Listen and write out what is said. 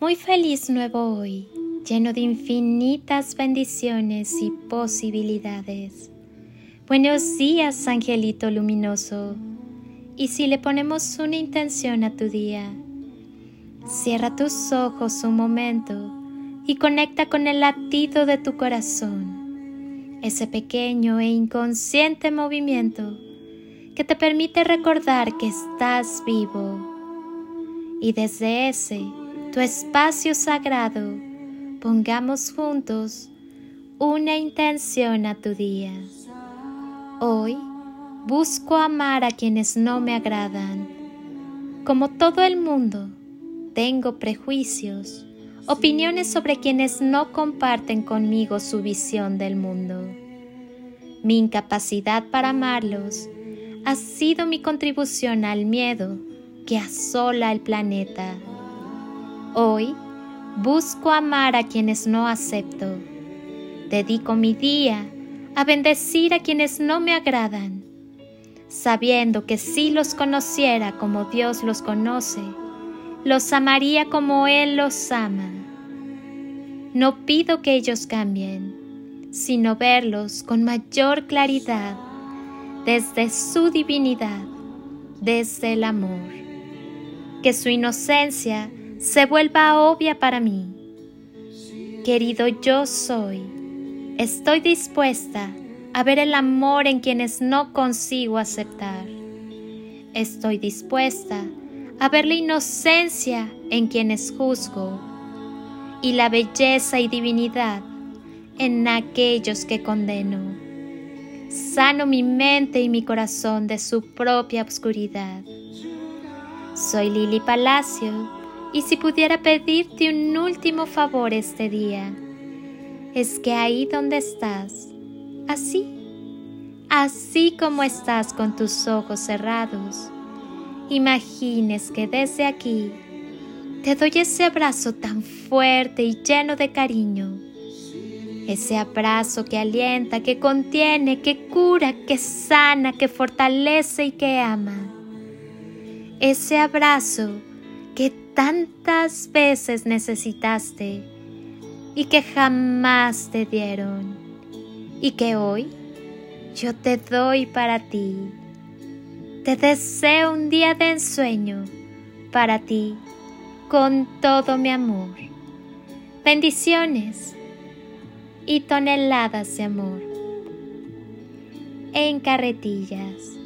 Muy feliz nuevo hoy, lleno de infinitas bendiciones y posibilidades. Buenos días, angelito luminoso. Y si le ponemos una intención a tu día, cierra tus ojos un momento y conecta con el latido de tu corazón, ese pequeño e inconsciente movimiento que te permite recordar que estás vivo. Y desde ese tu espacio sagrado, pongamos juntos una intención a tu día. Hoy busco amar a quienes no me agradan. Como todo el mundo, tengo prejuicios, opiniones sobre quienes no comparten conmigo su visión del mundo. Mi incapacidad para amarlos ha sido mi contribución al miedo que asola el planeta. Hoy busco amar a quienes no acepto. Dedico mi día a bendecir a quienes no me agradan, sabiendo que si los conociera como Dios los conoce, los amaría como Él los ama. No pido que ellos cambien, sino verlos con mayor claridad desde su divinidad, desde el amor. Que su inocencia se vuelva obvia para mí. Querido yo soy, estoy dispuesta a ver el amor en quienes no consigo aceptar. Estoy dispuesta a ver la inocencia en quienes juzgo y la belleza y divinidad en aquellos que condeno. Sano mi mente y mi corazón de su propia oscuridad. Soy Lili Palacio y si pudiera pedirte un último favor este día, es que ahí donde estás, así, así como estás con tus ojos cerrados, imagines que desde aquí te doy ese abrazo tan fuerte y lleno de cariño. Ese abrazo que alienta, que contiene, que cura, que sana, que fortalece y que ama. Ese abrazo que tantas veces necesitaste y que jamás te dieron y que hoy yo te doy para ti. Te deseo un día de ensueño para ti con todo mi amor. Bendiciones y toneladas de amor en carretillas.